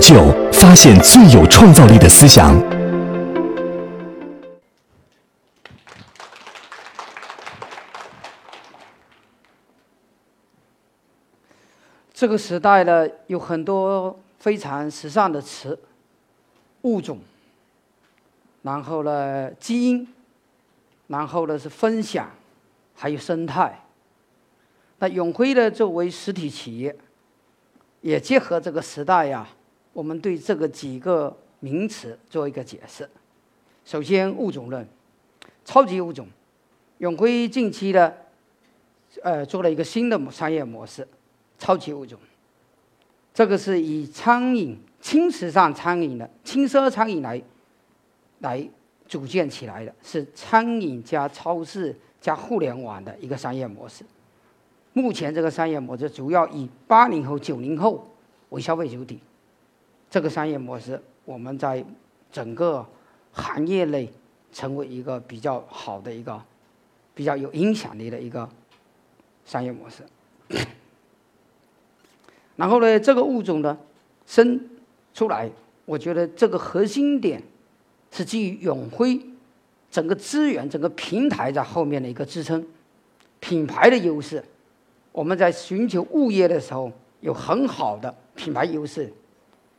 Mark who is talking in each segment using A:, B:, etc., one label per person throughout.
A: 就，发现最有创造力的思想。
B: 这个时代呢，有很多非常时尚的词，物种，然后呢，基因，然后呢是分享，还有生态。那永辉呢，作为实体企业，也结合这个时代呀，我们对这个几个名词做一个解释。首先，物种论，超级物种，永辉近期呢，呃，做了一个新的商业模式。超级物种，这个是以餐饮轻时尚餐饮的轻奢餐饮来来组建起来的，是餐饮加超市加互联网的一个商业模式。目前这个商业模式主要以八零后、九零后为消费主体。这个商业模式，我们在整个行业内成为一个比较好的一个、比较有影响力的一个商业模式。然后呢，这个物种呢生出来，我觉得这个核心点是基于永辉整个资源、整个平台在后面的一个支撑，品牌的优势。我们在寻求物业的时候有很好的品牌优势，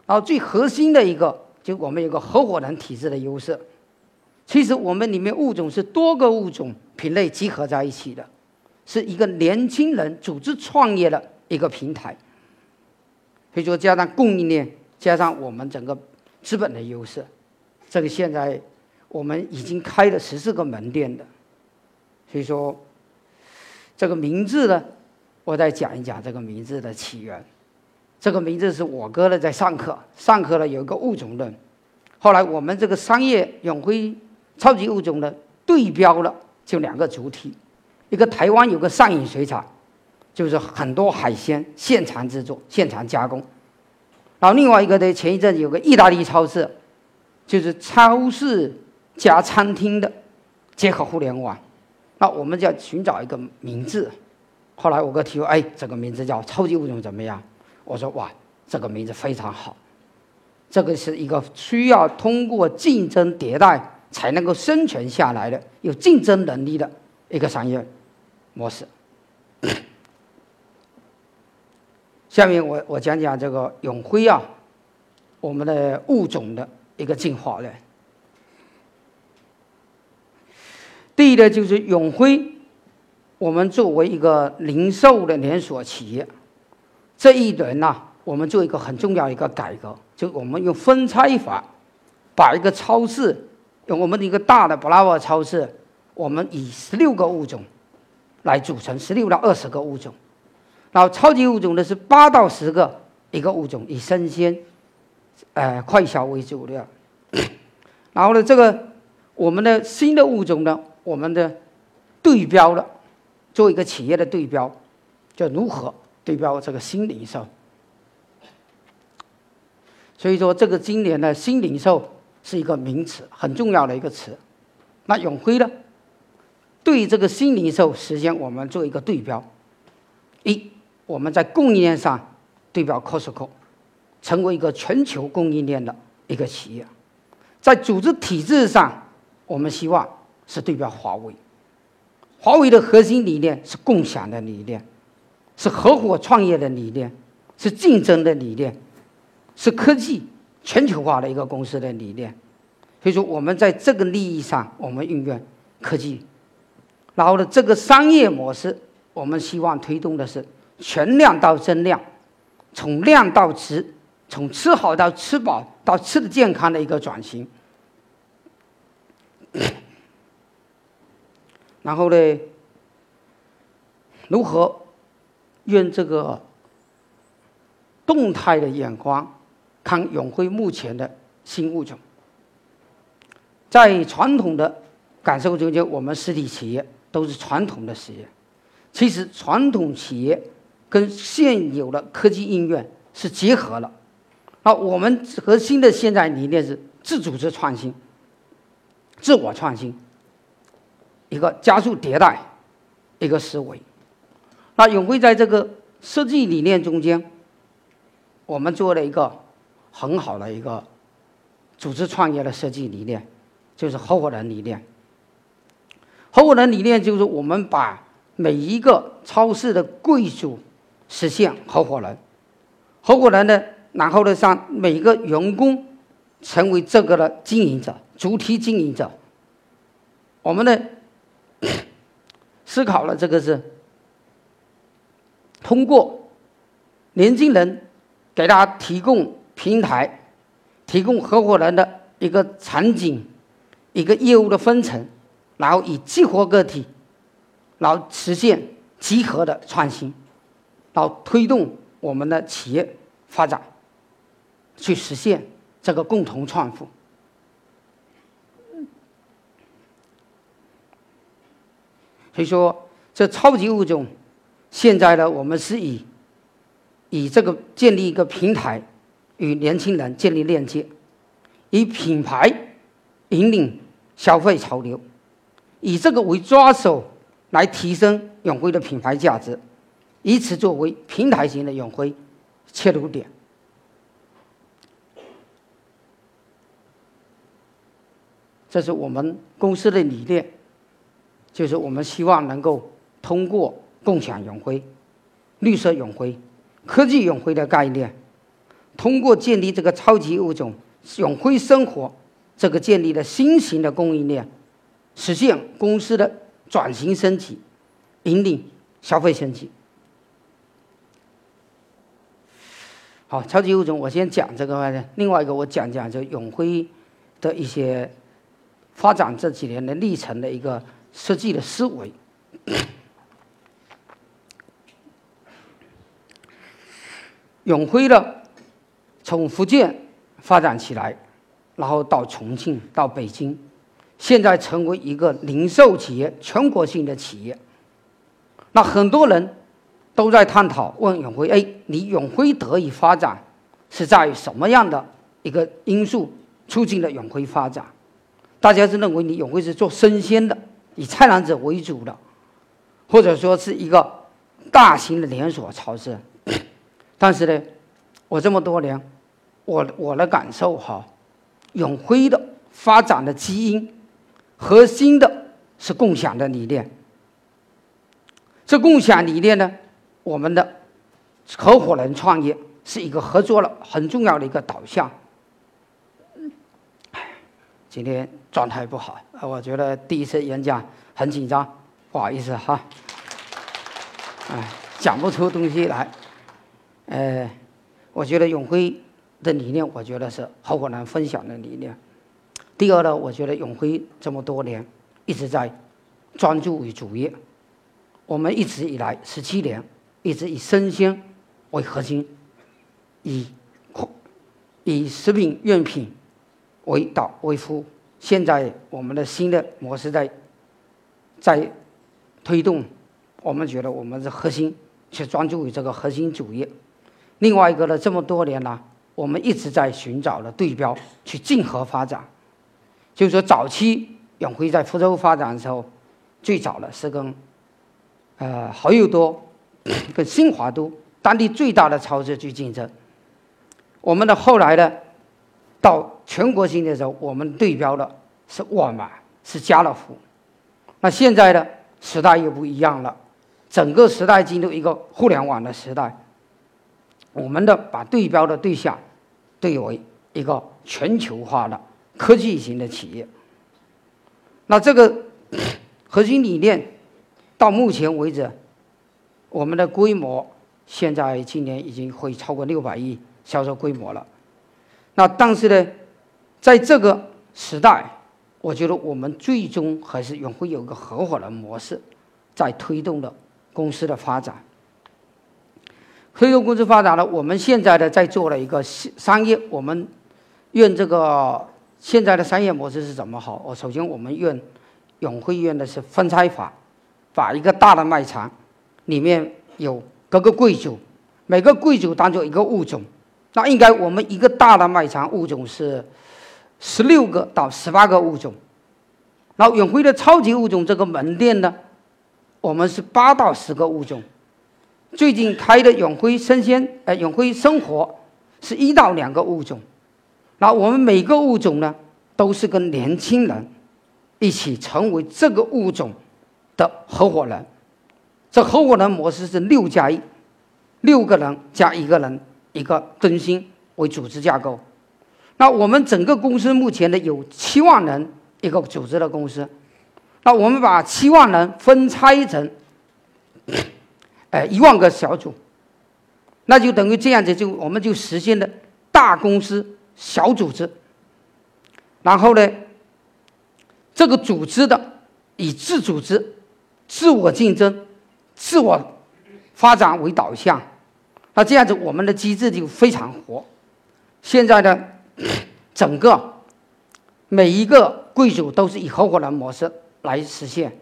B: 然后最核心的一个就我们有个合伙人体制的优势。其实我们里面物种是多个物种品类集合在一起的，是一个年轻人组织创业的一个平台。所以说，加上供应链，加上我们整个资本的优势，这个现在我们已经开了十四个门店的。所以说，这个名字呢，我再讲一讲这个名字的起源。这个名字是我哥呢在上课，上课呢有一个物种论，后来我们这个商业永辉超级物种的对标了，就两个主体，一个台湾有个上影水产。就是很多海鲜现场制作、现场加工，然后另外一个呢，前一阵有个意大利超市，就是超市加餐厅的结合互联网，那我们就要寻找一个名字。后来我哥提出，哎，这个名字叫“超级物种”怎么样？我说哇，这个名字非常好，这个是一个需要通过竞争迭代才能够生存下来的、有竞争能力的一个商业模式。下面我我讲讲这个永辉啊，我们的物种的一个进化论。第一呢，就是永辉，我们作为一个零售的连锁企业，这一轮呢，我们做一个很重要一个改革，就我们用分拆法，把一个超市，用我们的一个大的 Bravo 超市，我们以十六个物种来组成，十六到二十个物种。然后超级物种呢是八到十个一个物种，以生鲜、呃快销为主的。然后呢，这个我们的新的物种呢，我们的对标了，做一个企业的对标，就如何对标这个新零售。所以说，这个今年的新零售是一个名词，很重要的一个词。那永辉呢，对这个新零售实现我们做一个对标，一。我们在供应链上对标 Costco，成为一个全球供应链的一个企业；在组织体制上，我们希望是对标华为。华为的核心理念是共享的理念，是合伙创业的理念，是竞争的理念，是科技全球化的一个公司的理念。所以说，我们在这个利益上，我们运用科技，然后呢，这个商业模式，我们希望推动的是。全量到增量，从量到质，从吃好到吃饱到吃的健康的一个转型。然后呢，如何用这个动态的眼光看永辉目前的新物种？在传统的感受中间，我们实体企业都是传统的企业，其实传统企业。跟现有的科技应用是结合了，啊，我们核心的现在理念是自组织创新、自我创新，一个加速迭代一个思维。那永辉在这个设计理念中间，我们做了一个很好的一个组织创业的设计理念，就是合伙人理念。合伙人理念就是我们把每一个超市的柜主实现合伙人，合伙人呢，然后呢，让每个员工成为这个的经营者，主体经营者。我们呢 思考了这个是通过年轻人给他提供平台，提供合伙人的一个场景，一个业务的分层。然后以激活个体，然后实现集合的创新，然后推动我们的企业发展，去实现这个共同创富。所以说，这超级物种，现在呢，我们是以以这个建立一个平台，与年轻人建立链接，以品牌引领消费潮流。以这个为抓手，来提升永辉的品牌价值，以此作为平台型的永辉切入点。这是我们公司的理念，就是我们希望能够通过共享永辉、绿色永辉、科技永辉的概念，通过建立这个超级物种永辉生活这个建立的新型的供应链。实现公司的转型升级，引领消费升级。好，超级物种，我先讲这个。另外一个，我讲讲就永辉的一些发展这几年的历程的一个设计的思维。永辉呢，从福建发展起来，然后到重庆，到北京。现在成为一个零售企业，全国性的企业。那很多人都在探讨，问永辉：哎，你永辉得以发展，是在于什么样的一个因素促进了永辉发展？大家是认为你永辉是做生鲜的，以菜篮子为主的，或者说是一个大型的连锁超市。但是呢，我这么多年，我我的感受哈，永辉的发展的基因。核心的是共享的理念。这共享理念呢，我们的合伙人创业是一个合作了很重要的一个导向。今天状态不好，我觉得第一次演讲很紧张，不好意思哈。哎，讲不出东西来。呃，我觉得永辉的理念，我觉得是合伙人分享的理念。第二呢，我觉得永辉这么多年一直在专注于主业，我们一直以来十七年一直以生鲜为核心，以以食品用品为导为辅。现在我们的新的模式在在推动，我们觉得我们的核心去专注于这个核心主业。另外一个呢，这么多年呢，我们一直在寻找的对标去竞合发展。就是说，早期永辉在福州发展的时候，最早的是跟呃好友多、跟新华都当地最大的超市去竞争。我们的后来呢，到全国性的时候，我们对标的是沃尔玛、是家乐福。那现在呢，时代又不一样了，整个时代进入一个互联网的时代，我们的把对标的对象对为一个全球化的。科技型的企业，那这个 核心理念到目前为止，我们的规模现在今年已经会超过六百亿销售规模了。那但是呢，在这个时代，我觉得我们最终还是永会有一个合伙人模式在推动的公司的发展。推动公司发展了，我们现在呢在做了一个商业，我们用这个。现在的商业模式是怎么好？我首先我们用永辉用的是分拆法，把一个大的卖场里面有各个贵族，每个贵族当做一个物种，那应该我们一个大的卖场物种是十六个到十八个物种，然后永辉的超级物种这个门店呢，我们是八到十个物种。最近开的永辉生鲜呃永辉生活是一到两个物种。那我们每个物种呢，都是跟年轻人一起成为这个物种的合伙人。这合伙人模式是六加一，六个人加一个人，一个中心为组织架构。那我们整个公司目前呢有七万人一个组织的公司。那我们把七万人分拆成，呃一万个小组，那就等于这样子，就我们就实现了大公司。小组织，然后呢，这个组织的以自组织、自我竞争、自我发展为导向，那这样子我们的机制就非常活。现在呢，整个每一个贵族都是以合伙人模式来实现，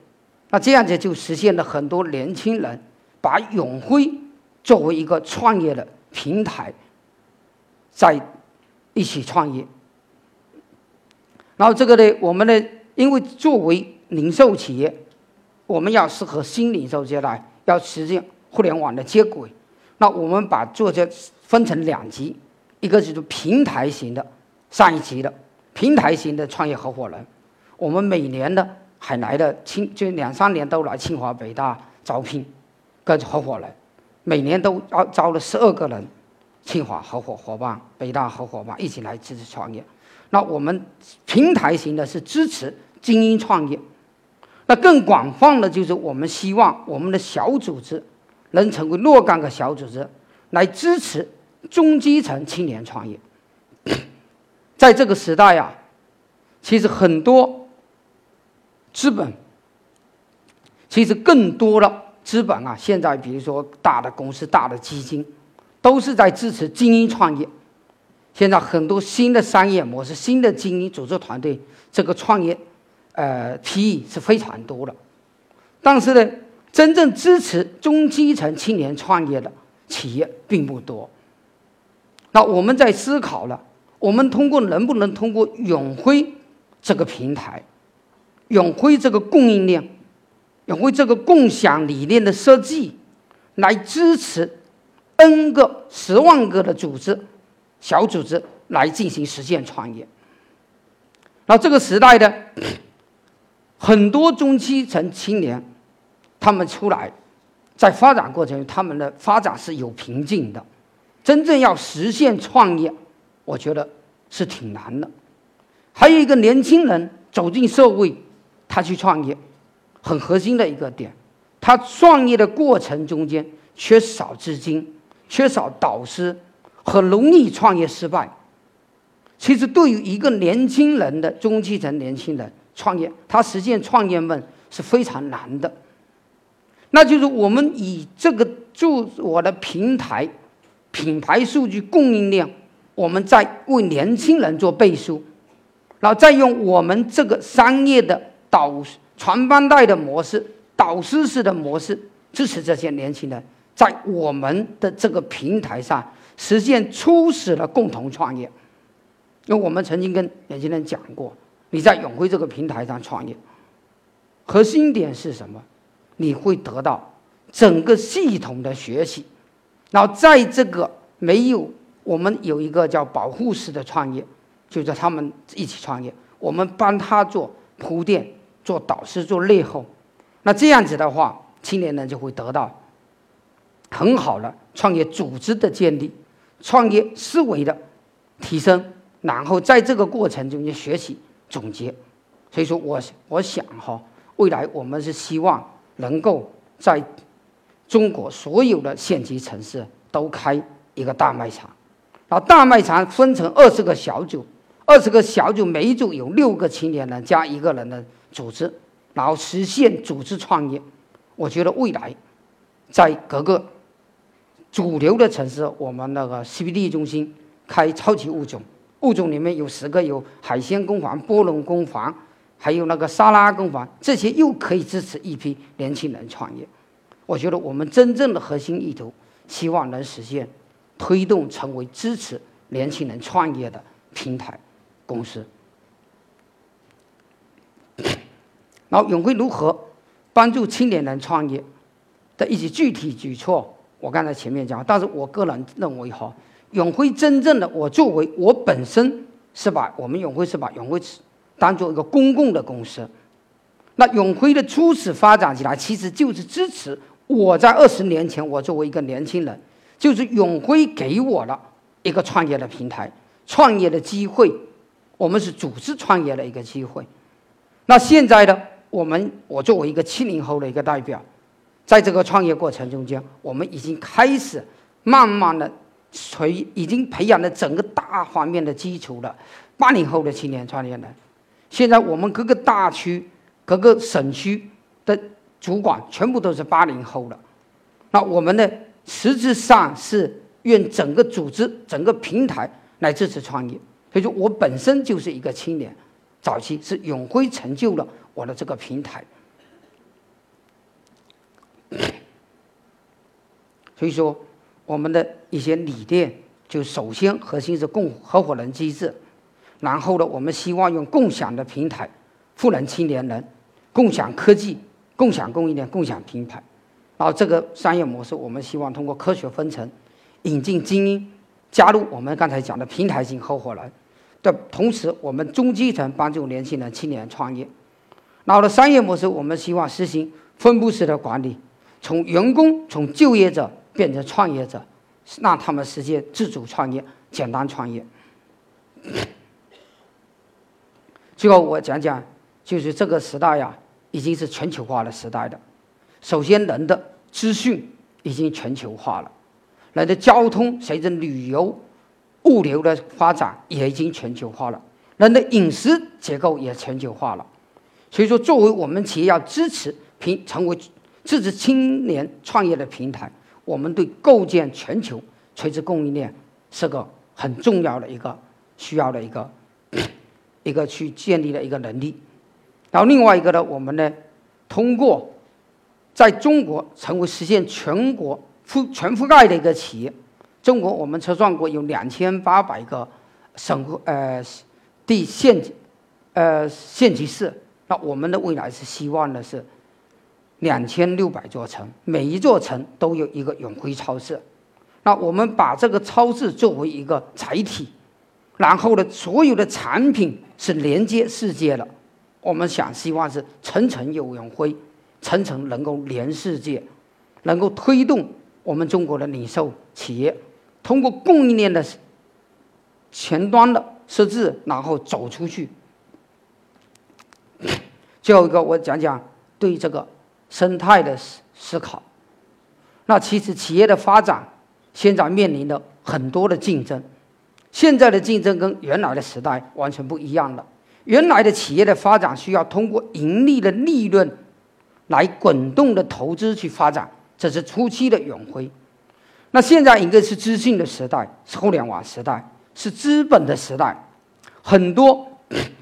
B: 那这样子就实现了很多年轻人把永辉作为一个创业的平台，在。一起创业，然后这个呢，我们呢，因为作为零售企业，我们要适合新零售阶段，要实现互联网的接轨。那我们把做这分成两级，一个就是平台型的，上一级的平台型的创业合伙人。我们每年呢还来的清，就两三年都来清华北大招聘跟合伙人，每年都招招了十二个人。清华合伙伙伴、北大合伙伙伴一起来支持创业。那我们平台型的是支持精英创业。那更广泛的就是我们希望我们的小组织能成为若干个小组织，来支持中基层青年创业。在这个时代呀，其实很多资本，其实更多了资本啊，现在比如说大的公司、大的基金。都是在支持精英创业。现在很多新的商业模式、新的精英组织团队，这个创业，呃提议是非常多的。但是呢，真正支持中基层青年创业的企业并不多。那我们在思考了，我们通过能不能通过永辉这个平台，永辉这个供应链，永辉这个共享理念的设计，来支持。N 个、十万个的组织、小组织来进行实现创业。那这个时代的 很多中基层青年，他们出来，在发展过程中，他们的发展是有瓶颈的。真正要实现创业，我觉得是挺难的。还有一个年轻人走进社会，他去创业，很核心的一个点，他创业的过程中间缺少资金。缺少导师，很容易创业失败。其实，对于一个年轻人的中基层年轻人创业，他实现创业梦是非常难的。那就是我们以这个做我的平台、品牌数据供应链，我们在为年轻人做背书，然后再用我们这个商业的导传帮带的模式、导师式的模式支持这些年轻人。在我们的这个平台上实现初始的共同创业，因为我们曾经跟年轻人讲过，你在永辉这个平台上创业，核心点是什么？你会得到整个系统的学习，然后在这个没有我们有一个叫保护式的创业，就是他们一起创业，我们帮他做铺垫、做导师、做内后，那这样子的话，青年人就会得到。很好的创业组织的建立，创业思维的提升，然后在这个过程中间学习总结。所以说，我我想哈，未来我们是希望能够在中国所有的县级城市都开一个大卖场，然后大卖场分成二十个小组，二十个小组每一组有六个青年人加一个人的组织，然后实现组织创业。我觉得未来在各个。主流的城市，我们那个 CBD 中心开超级物种，物种里面有十个，有海鲜工坊、波龙工坊，还有那个沙拉工坊，这些又可以支持一批年轻人创业。我觉得我们真正的核心意图，希望能实现推动成为支持年轻人创业的平台公司。然后永辉如何帮助青年人创业的一些具体举措？我刚才前面讲，但是我个人认为哈，永辉真正的我作为我本身是把我们永辉是把永辉当做一个公共的公司。那永辉的初始发展起来，其实就是支持我在二十年前，我作为一个年轻人，就是永辉给我了一个创业的平台、创业的机会。我们是组织创业的一个机会。那现在呢，我们我作为一个七零后的一个代表，在这个创业过程中间，我们已经开始慢慢的培，已经培养了整个大方面的基础了。八零后的青年创业人，现在我们各个大区。各个省区的主管全部都是八零后的，那我们呢，实质上是用整个组织、整个平台来支持创业。所以说我本身就是一个青年，早期是永辉成就了我的这个平台。所以说，我们的一些理念，就首先核心是共合伙人机制，然后呢，我们希望用共享的平台，赋能青年人。共享科技、共享供应链、共享平台，然后这个商业模式，我们希望通过科学分层，引进精英，加入我们刚才讲的平台型合伙人的同时，我们中基层帮助年轻人、青年创业。然后的商业模式，我们希望实行分布式的管理，从员工、从就业者变成创业者，让他们实现自主创业、简单创业。最后我讲讲，就是这个时代呀。已经是全球化的时代的。首先，人的资讯已经全球化了，人的交通随着旅游、物流的发展也已经全球化了，人的饮食结构也全球化了。所以说，作为我们企业要支持平成为支持青年创业的平台，我们对构建全球垂直供应链是个很重要的一个需要的一个 一个去建立的一个能力。然后另外一个呢，我们呢，通过在中国成为实现全国覆全覆盖的一个企业。中国我们测算过有两千八百个省呃地县呃县级市，那我们的未来是希望的是两千六百座城，每一座城都有一个永辉超市。那我们把这个超市作为一个载体，然后呢，所有的产品是连接世界的。我们想希望是层层有永辉，层层能够连世界，能够推动我们中国的零售企业通过供应链的前端的设置，然后走出去。最后一个，我讲讲对这个生态的思思考。那其实企业的发展现在面临的很多的竞争，现在的竞争跟原来的时代完全不一样了。原来的企业的发展需要通过盈利的利润来滚动的投资去发展，这是初期的永辉。那现在一个是资讯的时代，是互联网时代，是资本的时代，很多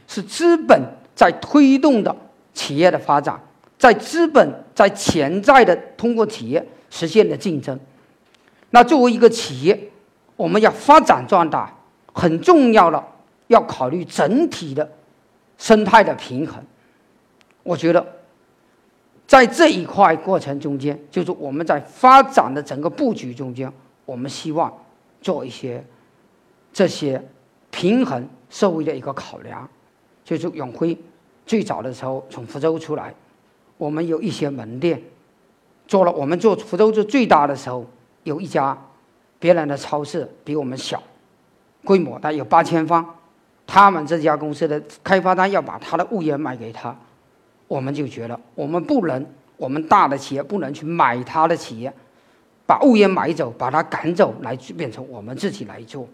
B: 是资本在推动的企业的发展，在资本在潜在的通过企业实现的竞争。那作为一个企业，我们要发展壮大，很重要的要考虑整体的。生态的平衡，我觉得，在这一块过程中间，就是我们在发展的整个布局中间，我们希望做一些这些平衡社会的一个考量。就是永辉最早的时候从福州出来，我们有一些门店，做了我们做福州做最大的时候，有一家别人的超市比我们小，规模大概有八千方。他们这家公司的开发商要把他的物业卖给他，我们就觉得我们不能，我们大的企业不能去买他的企业，把物业买走，把他赶走，来变成我们自己来做。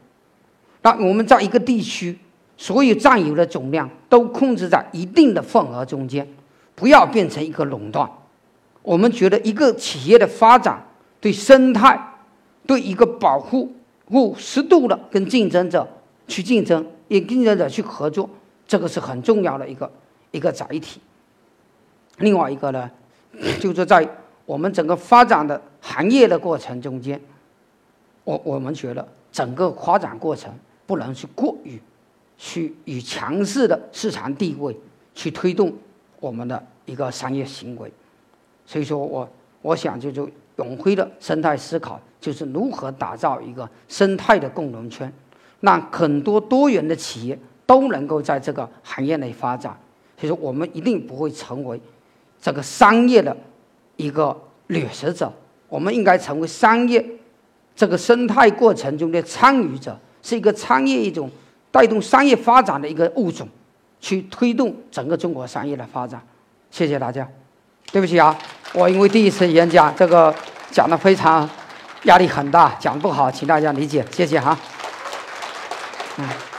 B: 那我们在一个地区，所有占有的总量都控制在一定的份额中间，不要变成一个垄断。我们觉得一个企业的发展，对生态，对一个保护护适度的跟竞争者去竞争。与竞争者去合作，这个是很重要的一个一个载体。另外一个呢，就是在我们整个发展的行业的过程中间，我我们觉得整个发展过程不能去过于去以强势的市场地位去推动我们的一个商业行为。所以说我我想就是永辉的生态思考就是如何打造一个生态的共荣圈，让很多多元的企业都能够在这个行业内发展。所以说，我们一定不会成为这个商业的一个掠食者，我们应该成为商业这个生态过程中的参与者，是一个商业一种带动商业发展的一个物种，去推动整个中国商业的发展。谢谢大家。对不起啊，我因为第一次演讲，这个讲的非常压力很大，讲不好，请大家理解，谢谢哈。嗯。